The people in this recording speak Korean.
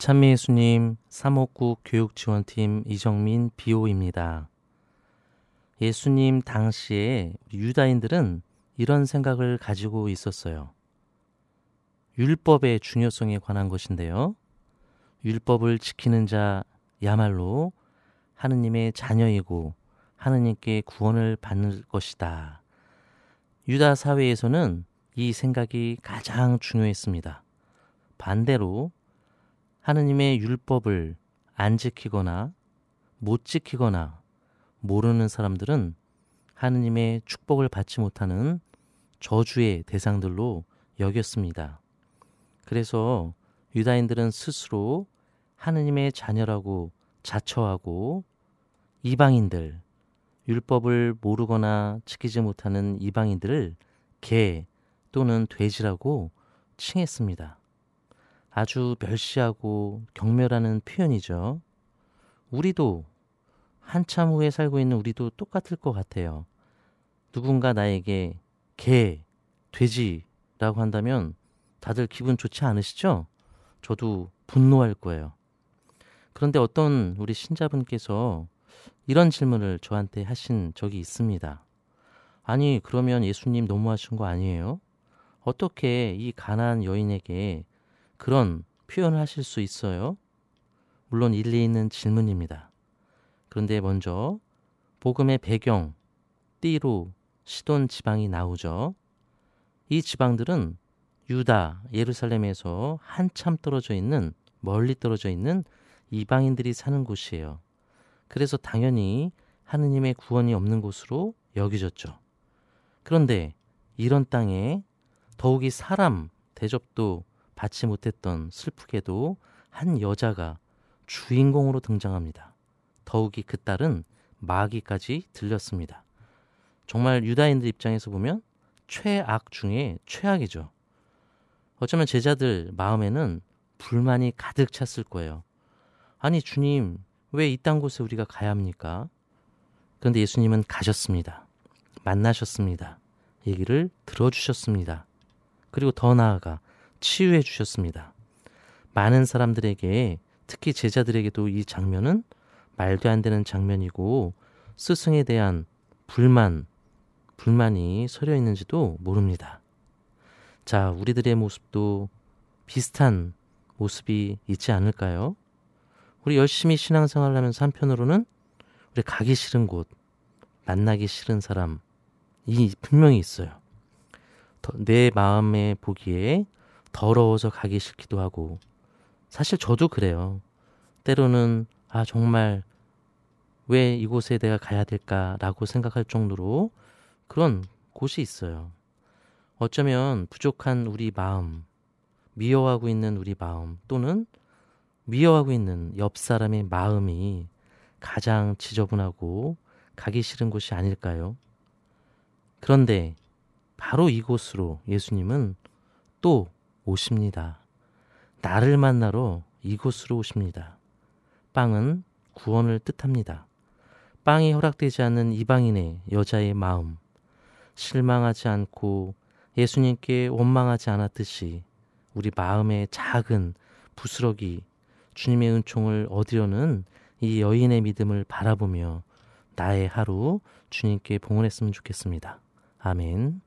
찬미 예수님 359 교육지원팀 이정민 비오입니다. 예수님 당시에 유다인들은 이런 생각을 가지고 있었어요. 율법의 중요성에 관한 것인데요. 율법을 지키는 자야말로 하느님의 자녀이고 하느님께 구원을 받는 것이다. 유다 사회에서는 이 생각이 가장 중요했습니다. 반대로 하느님의 율법을 안 지키거나 못 지키거나 모르는 사람들은 하느님의 축복을 받지 못하는 저주의 대상들로 여겼습니다. 그래서 유다인들은 스스로 하느님의 자녀라고 자처하고 이방인들, 율법을 모르거나 지키지 못하는 이방인들을 개 또는 돼지라고 칭했습니다. 아주 멸시하고 경멸하는 표현이죠. 우리도 한참 후에 살고 있는 우리도 똑같을 것 같아요. 누군가 나에게 개, 돼지라고 한다면 다들 기분 좋지 않으시죠? 저도 분노할 거예요. 그런데 어떤 우리 신자분께서 이런 질문을 저한테 하신 적이 있습니다. 아니, 그러면 예수님 너무하신 거 아니에요? 어떻게 이 가난 여인에게 그런 표현을 하실 수 있어요? 물론 일리 있는 질문입니다. 그런데 먼저 복음의 배경, 띠로 시돈 지방이 나오죠. 이 지방들은 유다, 예루살렘에서 한참 떨어져 있는 멀리 떨어져 있는 이방인들이 사는 곳이에요. 그래서 당연히 하느님의 구원이 없는 곳으로 여기졌죠. 그런데 이런 땅에 더욱이 사람 대접도 받지 못했던 슬프게도 한 여자가 주인공으로 등장합니다. 더욱이 그 딸은 마귀까지 들렸습니다. 정말 유다인들 입장에서 보면 최악 중에 최악이죠. 어쩌면 제자들 마음에는 불만이 가득 찼을 거예요. 아니, 주님, 왜 이딴 곳에 우리가 가야 합니까? 그런데 예수님은 가셨습니다. 만나셨습니다. 얘기를 들어주셨습니다. 그리고 더 나아가 치유해 주셨습니다. 많은 사람들에게 특히 제자들에게도 이 장면은 말도 안 되는 장면이고 스승에 대한 불만, 불만이 서려 있는지도 모릅니다. 자, 우리들의 모습도 비슷한 모습이 있지 않을까요? 우리 열심히 신앙생활을 하면서 한편으로는 우리 가기 싫은 곳, 만나기 싫은 사람, 이 분명히 있어요. 내 마음에 보기에 더러워서 가기 싫기도 하고 사실 저도 그래요. 때로는 아 정말 왜 이곳에 내가 가야 될까라고 생각할 정도로 그런 곳이 있어요. 어쩌면 부족한 우리 마음, 미워하고 있는 우리 마음 또는 미워하고 있는 옆 사람의 마음이 가장 지저분하고 가기 싫은 곳이 아닐까요? 그런데 바로 이곳으로 예수님은 또 오십니다. 나를 만나러 이곳으로 오십니다. 빵은 구원을 뜻합니다. 빵이 허락되지 않는 이방인의 여자의 마음, 실망하지 않고 예수님께 원망하지 않았듯이 우리 마음의 작은 부스러기 주님의 은총을 얻으려는 이 여인의 믿음을 바라보며 나의 하루 주님께 봉헌했으면 좋겠습니다. 아멘.